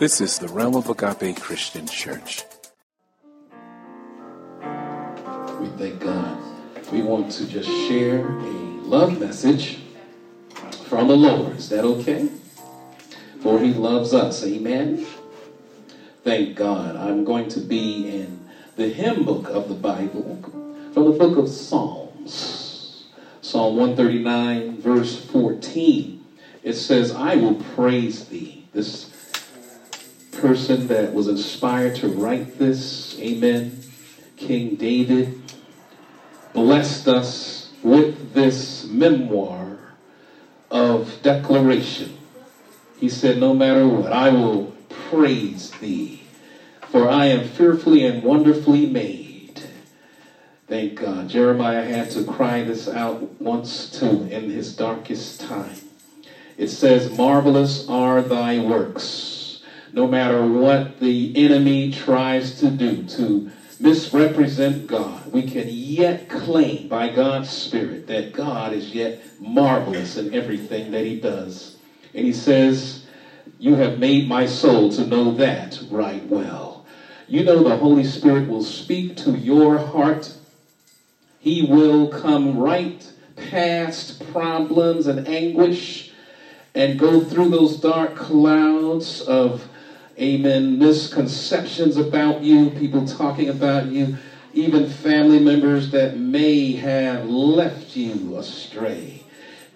This is the Realm of Agape Christian Church. We thank God. We want to just share a love message from the Lord. Is that okay? For he loves us. Amen. Thank God. I'm going to be in the hymn book of the Bible from the book of Psalms. Psalm 139, verse 14. It says, I will praise thee. This person that was inspired to write this, amen, King David, blessed us with this memoir of declaration. He said, No matter what, I will praise thee, for I am fearfully and wonderfully made. Thank God. Jeremiah had to cry this out once too in his darkest time. It says, Marvelous are thy works. No matter what the enemy tries to do to misrepresent God, we can yet claim by God's Spirit that God is yet marvelous in everything that he does. And he says, You have made my soul to know that right well. You know the Holy Spirit will speak to your heart. He will come right past problems and anguish and go through those dark clouds of, amen, misconceptions about you, people talking about you, even family members that may have left you astray.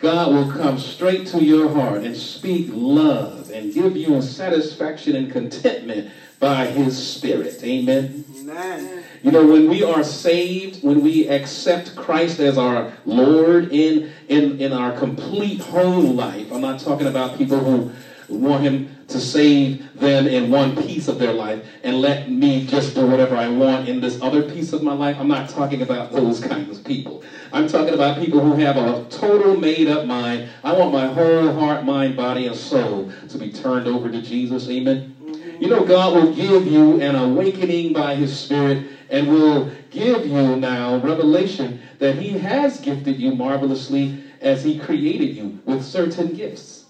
God will come straight to your heart and speak love and give you a satisfaction and contentment by his spirit. Amen. Amen. You know, when we are saved, when we accept Christ as our Lord in, in, in our complete whole life, I'm not talking about people who want him to save them in one piece of their life and let me just do whatever I want in this other piece of my life. I'm not talking about those kinds of people. I'm talking about people who have a total made up mind. I want my whole heart, mind, body, and soul to be turned over to Jesus. Amen. Mm-hmm. You know, God will give you an awakening by His Spirit and will give you now revelation that He has gifted you marvelously as He created you with certain gifts.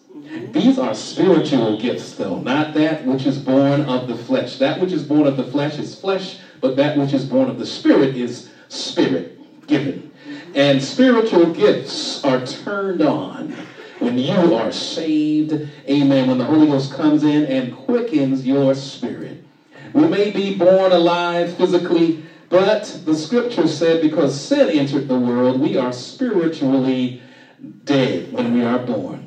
These are spiritual gifts, though, not that which is born of the flesh. That which is born of the flesh is flesh, but that which is born of the Spirit is spirit given. And spiritual gifts are turned on when you are saved, amen, when the Holy Ghost comes in and quickens your spirit. We may be born alive physically, but the scripture said because sin entered the world, we are spiritually dead when we are born.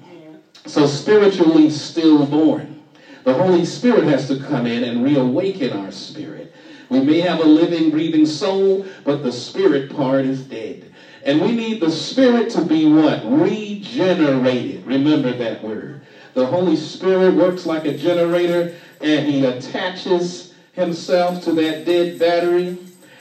So spiritually stillborn. The Holy Spirit has to come in and reawaken our spirit. We may have a living, breathing soul, but the spirit part is dead. And we need the spirit to be what? Regenerated. Remember that word. The Holy Spirit works like a generator and he attaches himself to that dead battery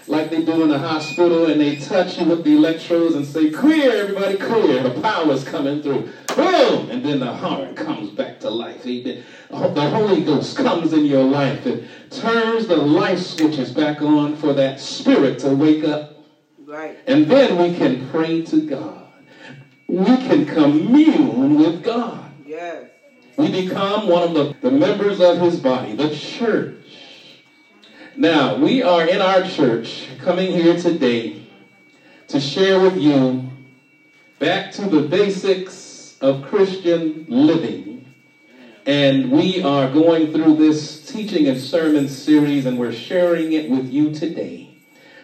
like they do in the hospital and they touch you with the electrodes and say, clear, everybody, clear. The power's coming through. Boom! And then the heart comes back to life. The Holy Ghost comes in your life and turns the light switches back on for that spirit to wake up. Right. And then we can pray to God. We can commune with God. Yes. We become one of the, the members of his body, the church. Now, we are in our church coming here today to share with you back to the basics of Christian living. And we are going through this teaching and sermon series, and we're sharing it with you today.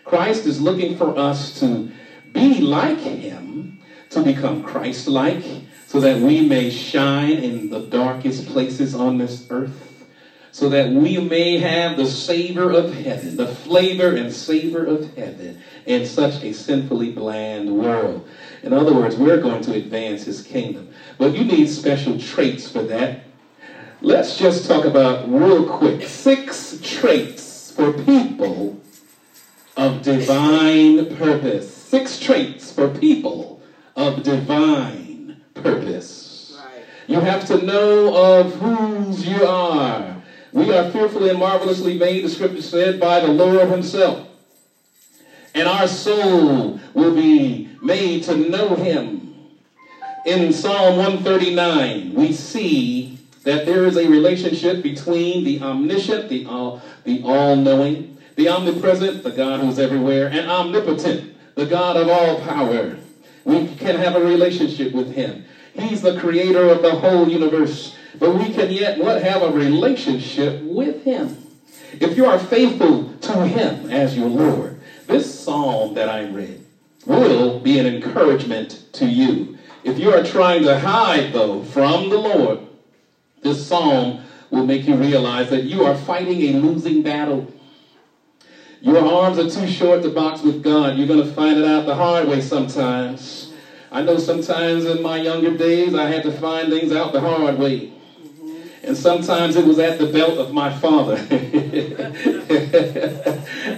Christ is looking for us to be like him, to become Christ like, so that we may shine in the darkest places on this earth so that we may have the savor of heaven, the flavor and savor of heaven in such a sinfully bland world. In other words, we're going to advance his kingdom. But you need special traits for that. Let's just talk about real quick six traits for people of divine purpose. Six traits for people of divine purpose. Right. You have to know of whose you are. We are fearfully and marvelously made, the scripture said, by the Lord himself. And our soul will be made to know him. In Psalm 139, we see that there is a relationship between the omniscient, the all, the all-knowing, the omnipresent, the God who's everywhere, and omnipotent, the God of all power. We can have a relationship with him. He's the creator of the whole universe. But we can yet what have a relationship with him. If you are faithful to him as your Lord, this psalm that I read will be an encouragement to you. If you are trying to hide, though, from the Lord, this psalm will make you realize that you are fighting a losing battle. Your arms are too short to box with God. You're going to find it out the hard way sometimes. I know sometimes in my younger days I had to find things out the hard way. And sometimes it was at the belt of my father.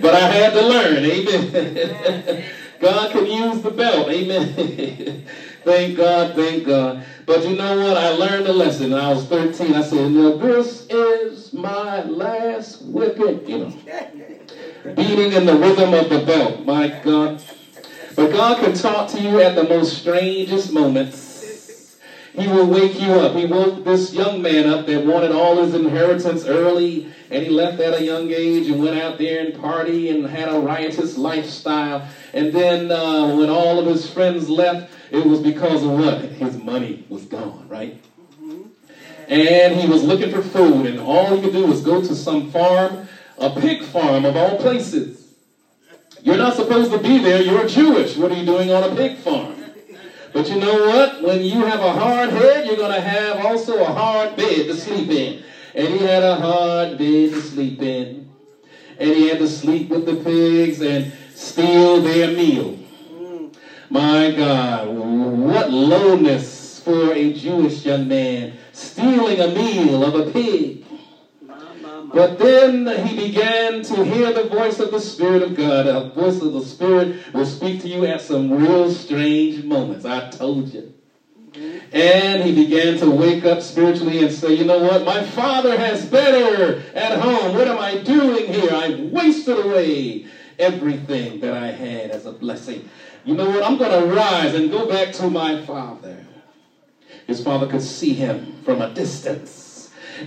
but I had to learn. Amen. God can use the belt. Amen. thank God, thank God. But you know what? I learned a lesson. I was 13. I said, now this is my last whipping. You know, beating in the rhythm of the belt. My God. But God can talk to you at the most strangest moments. He will wake you up. He woke this young man up that wanted all his inheritance early, and he left at a young age and went out there and party and had a riotous lifestyle. And then uh, when all of his friends left, it was because of what? His money was gone, right? And he was looking for food, and all he could do was go to some farm, a pig farm of all places. You're not supposed to be there. You're Jewish. What are you doing on a pig farm? But you know what? When you have a hard head, you're going to have also a hard bed to sleep in. And he had a hard bed to sleep in. And he had to sleep with the pigs and steal their meal. My God, what lowness for a Jewish young man stealing a meal of a pig. But then he began to hear the voice of the Spirit of God. The voice of the Spirit will speak to you at some real strange moments. I told you. And he began to wake up spiritually and say, you know what? My father has better at home. What am I doing here? I've wasted away everything that I had as a blessing. You know what? I'm going to rise and go back to my father. His father could see him from a distance.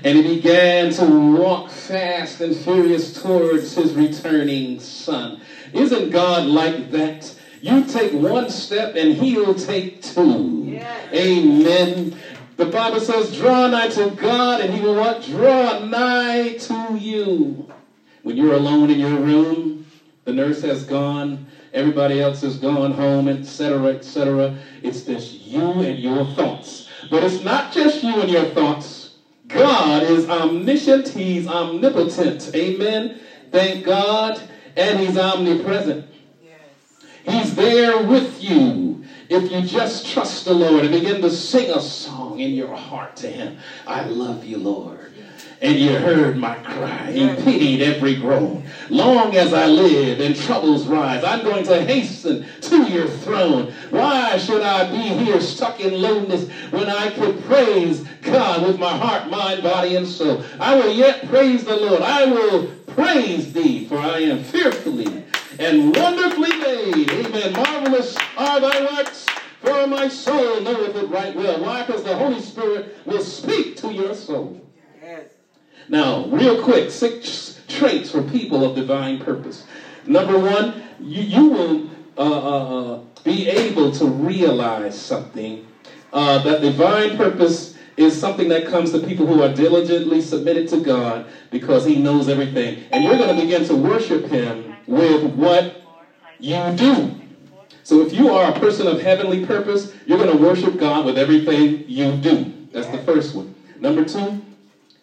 And he began to walk fast and furious towards his returning son. Isn't God like that? You take one step and he'll take two. Yeah. Amen. The Bible says, draw nigh to God and he will what? Draw nigh to you. When you're alone in your room, the nurse has gone, everybody else has gone home, etc., etc. It's just you and your thoughts. But it's not just you and your thoughts. God is omniscient. He's omnipotent. Amen. Thank God. And he's omnipresent. Yes. He's there with you. If you just trust the Lord and begin to sing a song in your heart to him. I love you, Lord and you heard my cry. You pitied every groan. Long as I live and troubles rise, I'm going to hasten to your throne. Why should I be here stuck in loneliness when I could praise God with my heart, mind, body, and soul? I will yet praise the Lord. I will praise thee, for I am fearfully and wonderfully made. Amen. Marvelous are thy works. For my soul knoweth it right well. Why? Because the Holy Spirit will speak to your soul. Now, real quick, six traits for people of divine purpose. Number one, you, you will uh, uh, uh, be able to realize something. Uh, that divine purpose is something that comes to people who are diligently submitted to God because He knows everything. And you're going to begin to worship Him with what you do. So if you are a person of heavenly purpose, you're going to worship God with everything you do. That's the first one. Number two,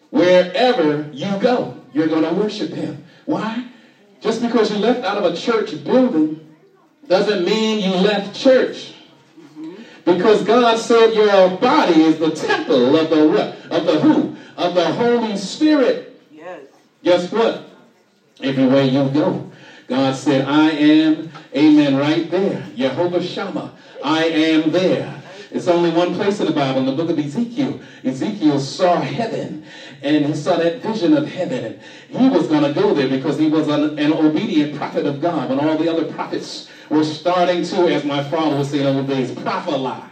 Wherever you go, you're going to worship him. Why? Just because you left out of a church building doesn't mean you left church. Because God said your body is the temple of the? Of the who? Of the Holy Spirit. Yes. Guess what? Everywhere you go. God said, I am, amen, right there. Jehovah Shammah. I am there. It's only one place in the Bible, in the book of Ezekiel. Ezekiel saw heaven and he saw that vision of heaven. And he was going to go there because he was an, an, obedient prophet of God when all the other prophets were starting to, as my father would say in old days, prophesy.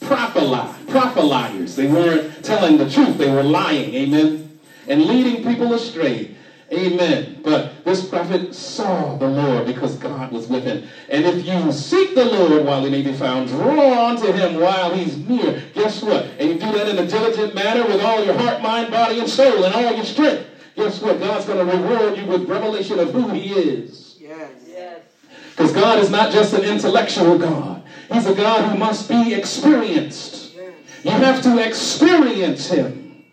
propheliers. They weren't telling the truth. They were lying. Amen. And leading people astray. Amen. But this prophet saw the Lord because God was with him. And if you seek the Lord while he may be found, draw unto him while he's near. Guess what? And you do that in a diligent manner with all your heart, mind, body, and soul, and all your strength. Guess what? God's going to reward you with revelation of who he is. Yes. Yes. Because God is not just an intellectual God. He's a God who must be experienced. Yes. You have to experience him.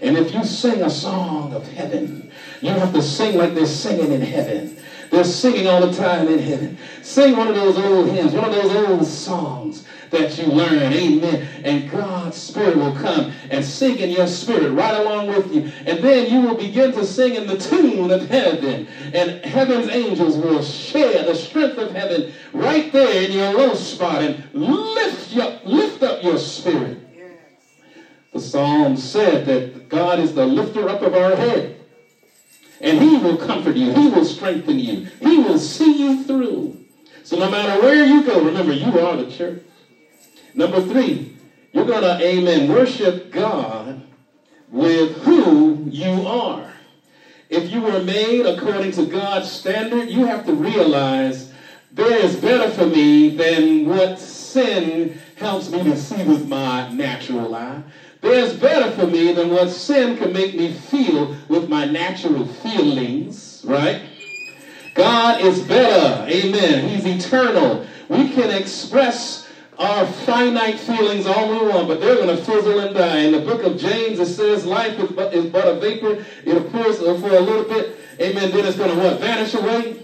And if you sing a song of heaven, you have to sing like they're singing in heaven. They're singing all the time in heaven. Sing one of those old hymns, one of those old songs that you learn. Amen. And God's Spirit will come and sing in your spirit right along with you. And then you will begin to sing in the tune of heaven. And heaven's angels will share the strength of heaven right there in your low spot and lift, you, lift up your spirit. The psalm said that God is the lifter up of our head. And he will comfort you. He will strengthen you. He will see you through. So no matter where you go, remember, you are the church. Number three, you're going to, amen, worship God with who you are. If you were made according to God's standard, you have to realize there is better for me than what sin helps me to see with my natural eye. There's better for me than what sin can make me feel with my natural feelings, right? God is better. Amen. He's eternal. We can express our finite feelings all we want, but they're going to fizzle and die. In the book of James, it says life is but, is but a vapor. It appears for a little bit. Amen. Then it's going to what? Vanish away.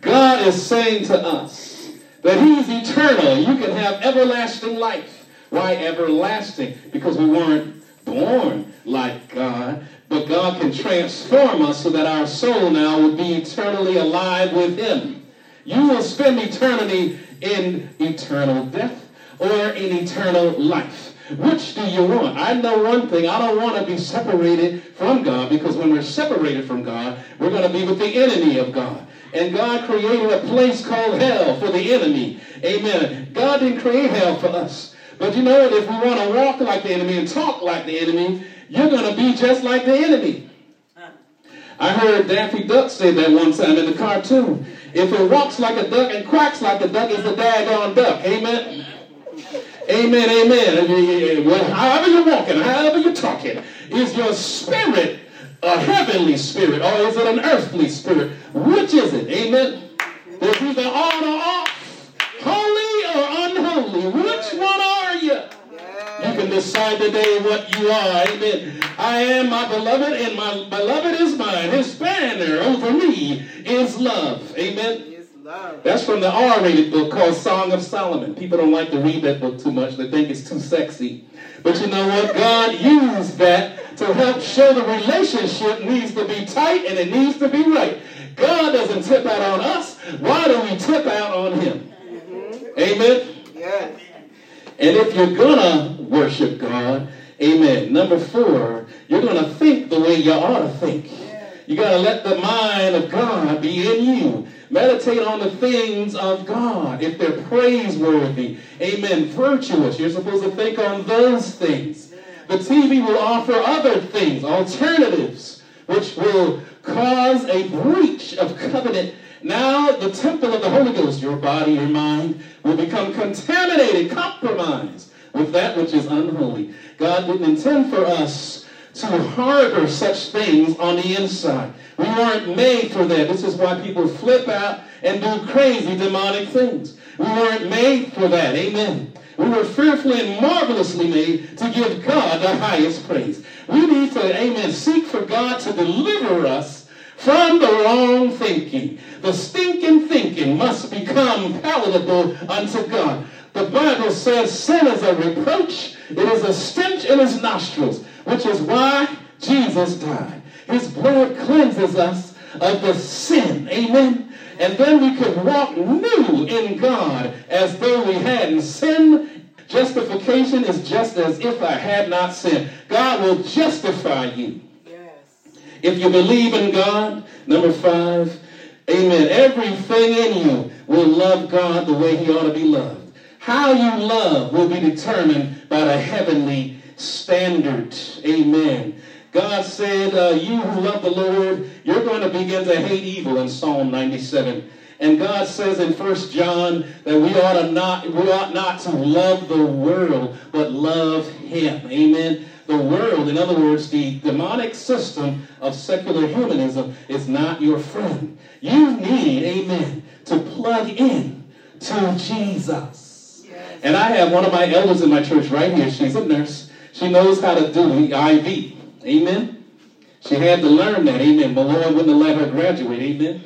God is saying to us that he's eternal. You can have everlasting life. Why everlasting? Because we weren't born like God, but God can transform us so that our soul now would be eternally alive with Him. You will spend eternity in eternal death or in eternal life. Which do you want? I know one thing. I don't want to be separated from God because when we're separated from God, we're going to be with the enemy of God. And God created a place called hell for the enemy. Amen. God didn't create hell for us. But you know what? If we want to walk like the enemy and talk like the enemy, you're going to be just like the enemy. I heard Daffy Duck say that one time in the cartoon. If it walks like a duck and quacks like a duck, it's a daggone duck. Amen? Amen, amen. Well, however you're walking, however you're talking, is your spirit a heavenly spirit or is it an earthly spirit? Which is it? Amen? There's either on or off, holy or unholy. Which one you can decide today what you are. Amen. I am my beloved, and my beloved is mine. His banner over me is love. Amen. That's from the R-rated book called Song of Solomon. People don't like to read that book too much. They think it's too sexy. But you know what? God used that to help show the relationship needs to be tight and it needs to be right. God doesn't tip out on us. Why do we tip out on him? Mm-hmm. Amen? Yes. And if you're gonna worship God, amen. Number four, you're gonna think the way you ought to think. You gotta let the mind of God be in you. Meditate on the things of God. If they're praiseworthy, amen, virtuous, you're supposed to think on those things. The TV will offer other things, alternatives, which will cause a breach of covenant now the temple of the Holy Ghost, your body, your mind, will become contaminated, compromised with that which is unholy. God didn't intend for us to harbor such things on the inside. We weren't made for that. This is why people flip out and do crazy demonic things. We weren't made for that. Amen. We were fearfully and marvelously made to give God the highest praise. We need to, amen, seek for God to deliver us from the wrong thinking. The stinking thinking must become palatable unto God. The Bible says sin is a reproach. It is a stench in his nostrils, which is why Jesus died. His blood cleanses us of the sin. Amen. And then we can walk new in God as though we hadn't sinned. Justification is just as if I had not sinned. God will justify you. If you believe in God, number five, amen, everything in you will love God the way he ought to be loved. How you love will be determined by the heavenly standard. Amen. God said, uh, you who love the Lord, you're going to begin to hate evil in Psalm 97. And God says in 1 John that we ought not we ought not to love the world, but love him. Amen. The world, in other words, the demonic system of secular humanism is not your friend. You need, amen, to plug in to Jesus. Yes. And I have one of my elders in my church right here. She's a nurse. She knows how to do the IV. Amen. She had to learn that. Amen. Lord wouldn't have let her graduate. Amen.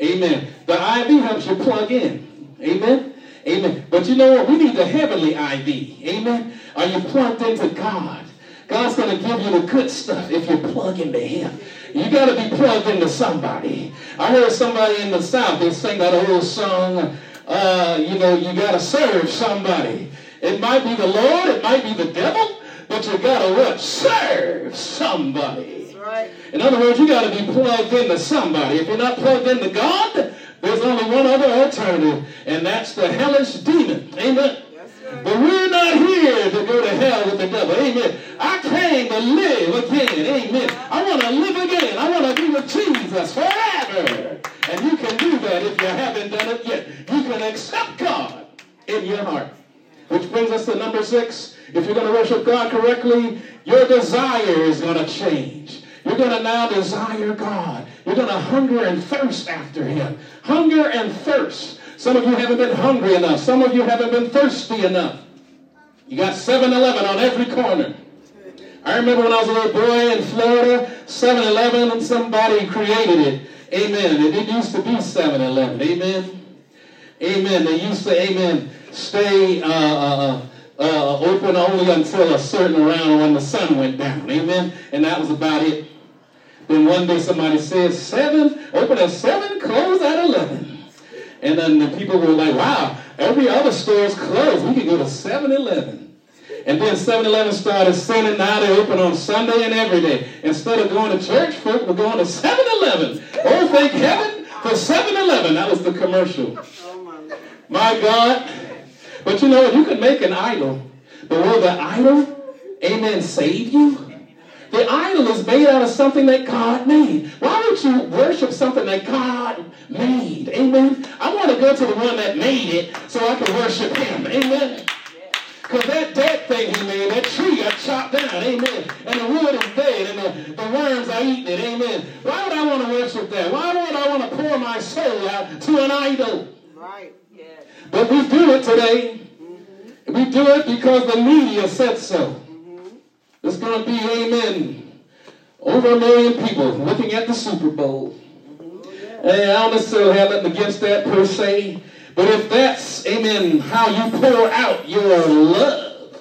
Amen. The IV helps you plug in. Amen. Amen. But you know what? We need the heavenly IV. Amen. Are you plugged into God? God's going to give you the good stuff if you plug into Him. You got to be plugged into somebody. I heard somebody in the South, they sing that old song, uh, you know, you got to serve somebody. It might be the Lord, it might be the devil, but you got to what? Serve somebody. Right. In other words, you got to be plugged into somebody. If you're not plugged into God, there's only one other alternative, and that's the hellish demon. Amen. But we're not here to go to hell with the devil. Amen. I came to live again. Amen. I want to live again. I want to be with Jesus forever. And you can do that if you haven't done it yet. You can accept God in your heart. Which brings us to number six. If you're going to worship God correctly, your desire is going to change. You're going to now desire God. You're going to hunger and thirst after Him. Hunger and thirst. Some of you haven't been hungry enough. Some of you haven't been thirsty enough. You got 7 Eleven on every corner. I remember when I was a little boy in Florida, 7 Eleven, and somebody created it. Amen. And it used to be 7 Eleven. Amen. Amen. They used to, amen, stay uh, uh, uh, open only until a certain round when the sun went down. Amen. And that was about it. Then one day somebody said, seven, open at seven, close at 11. And then the people were like, wow, every other store is closed. We can go to 7 Eleven. And then 7-Eleven started sending now they open on Sunday and every day. Instead of going to church, folk were going to 7-Eleven. Oh, thank heaven for 7-Eleven. That was the commercial. Oh, my God. But you know, you can make an idol, but will the idol, amen, save you? The idol is made out of something that God made. Why would you worship something that God made? Amen. I want to go to the one that made it so I can worship him. Amen. Because that dead thing he made, that tree got chopped down, amen. And the wood is dead, and the, the worms are eating it, amen. Why would I want to worship that? Why would I want to pour my soul out to an idol? Right, yeah. But we do it today. Mm-hmm. We do it because the media said so. There's going to be, amen, over a million people looking at the Super Bowl. And I don't necessarily have nothing against that per se. But if that's, amen, how you pour out your love,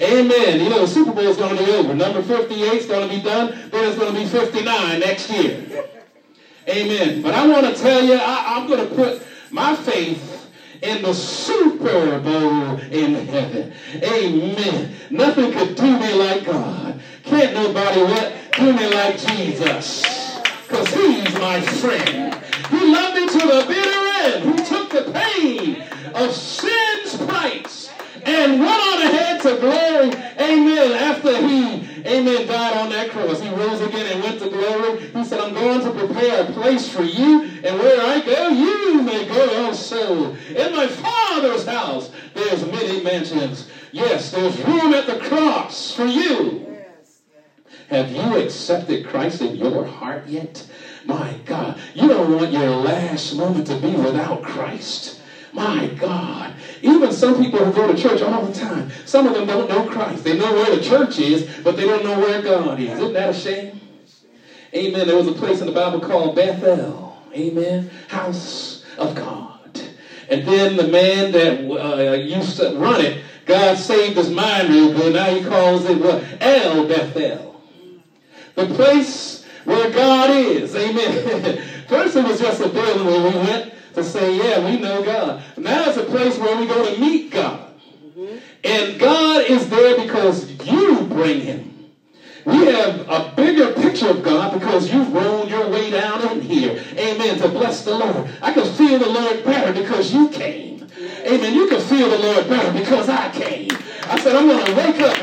amen. You know, the Super Bowl is going to be over. Number 58 is going to be done. Then it's going to be 59 next year. Amen. But I want to tell you, I, I'm going to put my faith in the Super Bowl in heaven. Amen. Nothing could do me like God. Can't nobody what do me like Jesus. Because he's my friend. He loved me to the bitter end. He took the pain of sin's price and went on ahead to glory. Amen. After he, amen, died on that cross. He rose again and went to glory. He said, I'm going to prepare a place for you. And where I go, you may go also. In my Father's house, there's many mansions. Yes, there's room at the cross for you. Have you accepted Christ in your heart yet? My God, you don't want your last moment to be without Christ. My God. Even some people who go to church all the time, some of them don't know Christ. They know where the church is, but they don't know where God is. Isn't that a shame? Amen. There was a place in the Bible called Bethel. Amen. House of God. And then the man that uh, used to run it, God saved his mind real good. Now he calls it what? El Bethel. The place where God is. Amen. First it was just a building where we went to say, yeah, we know God. Now it's a place where we go to meet God. Mm-hmm. And God is there because you bring him. We have a bigger picture of God because you've rolled your way down in here. Amen. To bless the Lord. I can feel the Lord better because you came. Amen. You can feel the Lord better because I came. I said, I'm going to wake up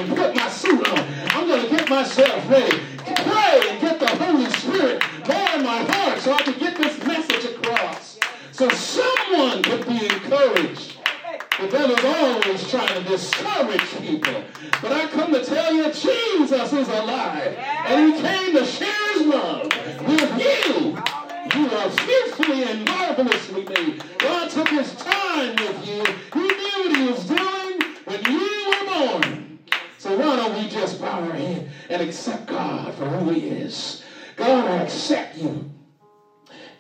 accept God for who he is? God, I accept you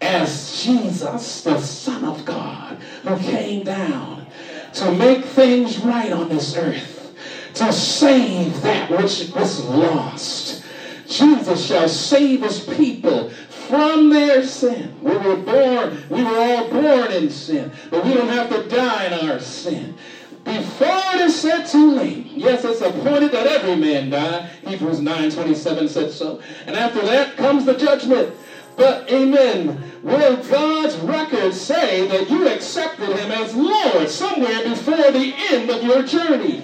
as Jesus, the Son of God, who came down to make things right on this earth, to save that which was lost. Jesus shall save his people from their sin. We were born, we were all born in sin, but we don't have to die in our sin. Before it is said too late, yes, it's appointed that every man die. Hebrews 9 27 said so. And after that comes the judgment. But amen. Will God's record say that you accepted him as Lord somewhere before the end of your journey?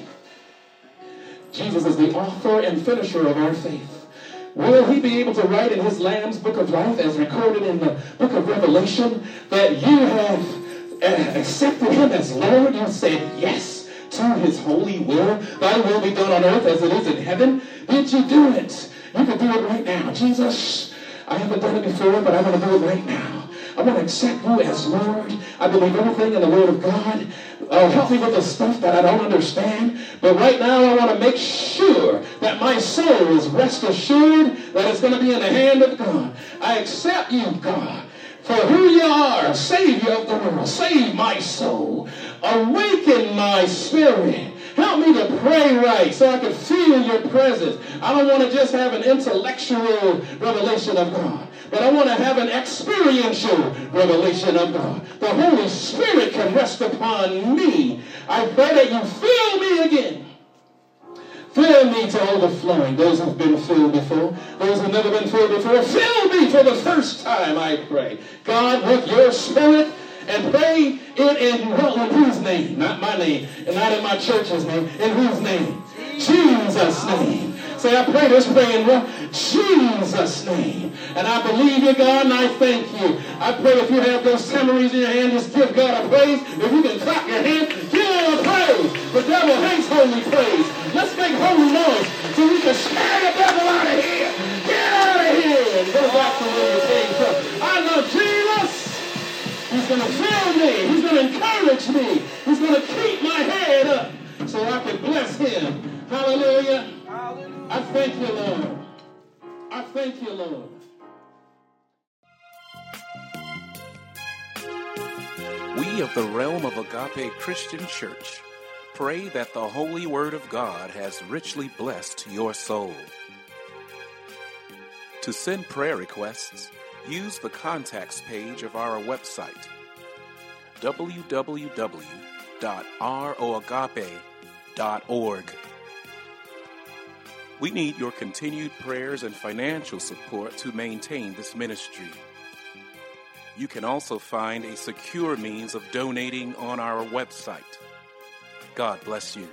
Jesus is the author and finisher of our faith. Will he be able to write in his Lamb's book of life, as recorded in the book of Revelation, that you have uh, accepted him as Lord? You said yes to his holy will. Thy will be done on earth as it is in heaven. Did you do it? You can do it right now. Jesus, I haven't done it before, but I'm going to do it right now. I want to accept you as Lord. I believe everything in the Word of God. Uh, help me with the stuff that I don't understand. But right now, I want to make sure that my soul is rest assured that it's going to be in the hand of God. I accept you, God, for who you are, Savior of the world. Save my soul. Awaken my spirit. Help me to pray right so I can feel your presence. I don't want to just have an intellectual revelation of God, but I want to have an experiential revelation of God. The Holy Spirit can rest upon me. I pray that you fill me again. Fill me to overflowing. Those who've been filled before, those who've never been filled before, fill me for the first time, I pray. God, with your spirit, and pray it in, well, in whose name? Not my name, and not in my church's name. In whose name? Jesus' name. Say, I pray this prayer in what? Jesus' name. And I believe you, God, and I thank you. I pray if you have those tambourines in your hand, just give God a praise. If you can clap your hands, give praise. The devil hates holy praise. Let's make holy noise so we can scare the devil out of here. Get out of here and go back to where you came from. I love Jesus. He's going to fill me. He's going to encourage me. He's going to keep my head up so I can bless him. Hallelujah. I thank you, Lord. I thank you, Lord. Of the realm of Agape Christian Church pray that the holy word of God has richly blessed your soul. To send prayer requests, use the contacts page of our website www.roagape.org. We need your continued prayers and financial support to maintain this ministry. You can also find a secure means of donating on our website. God bless you.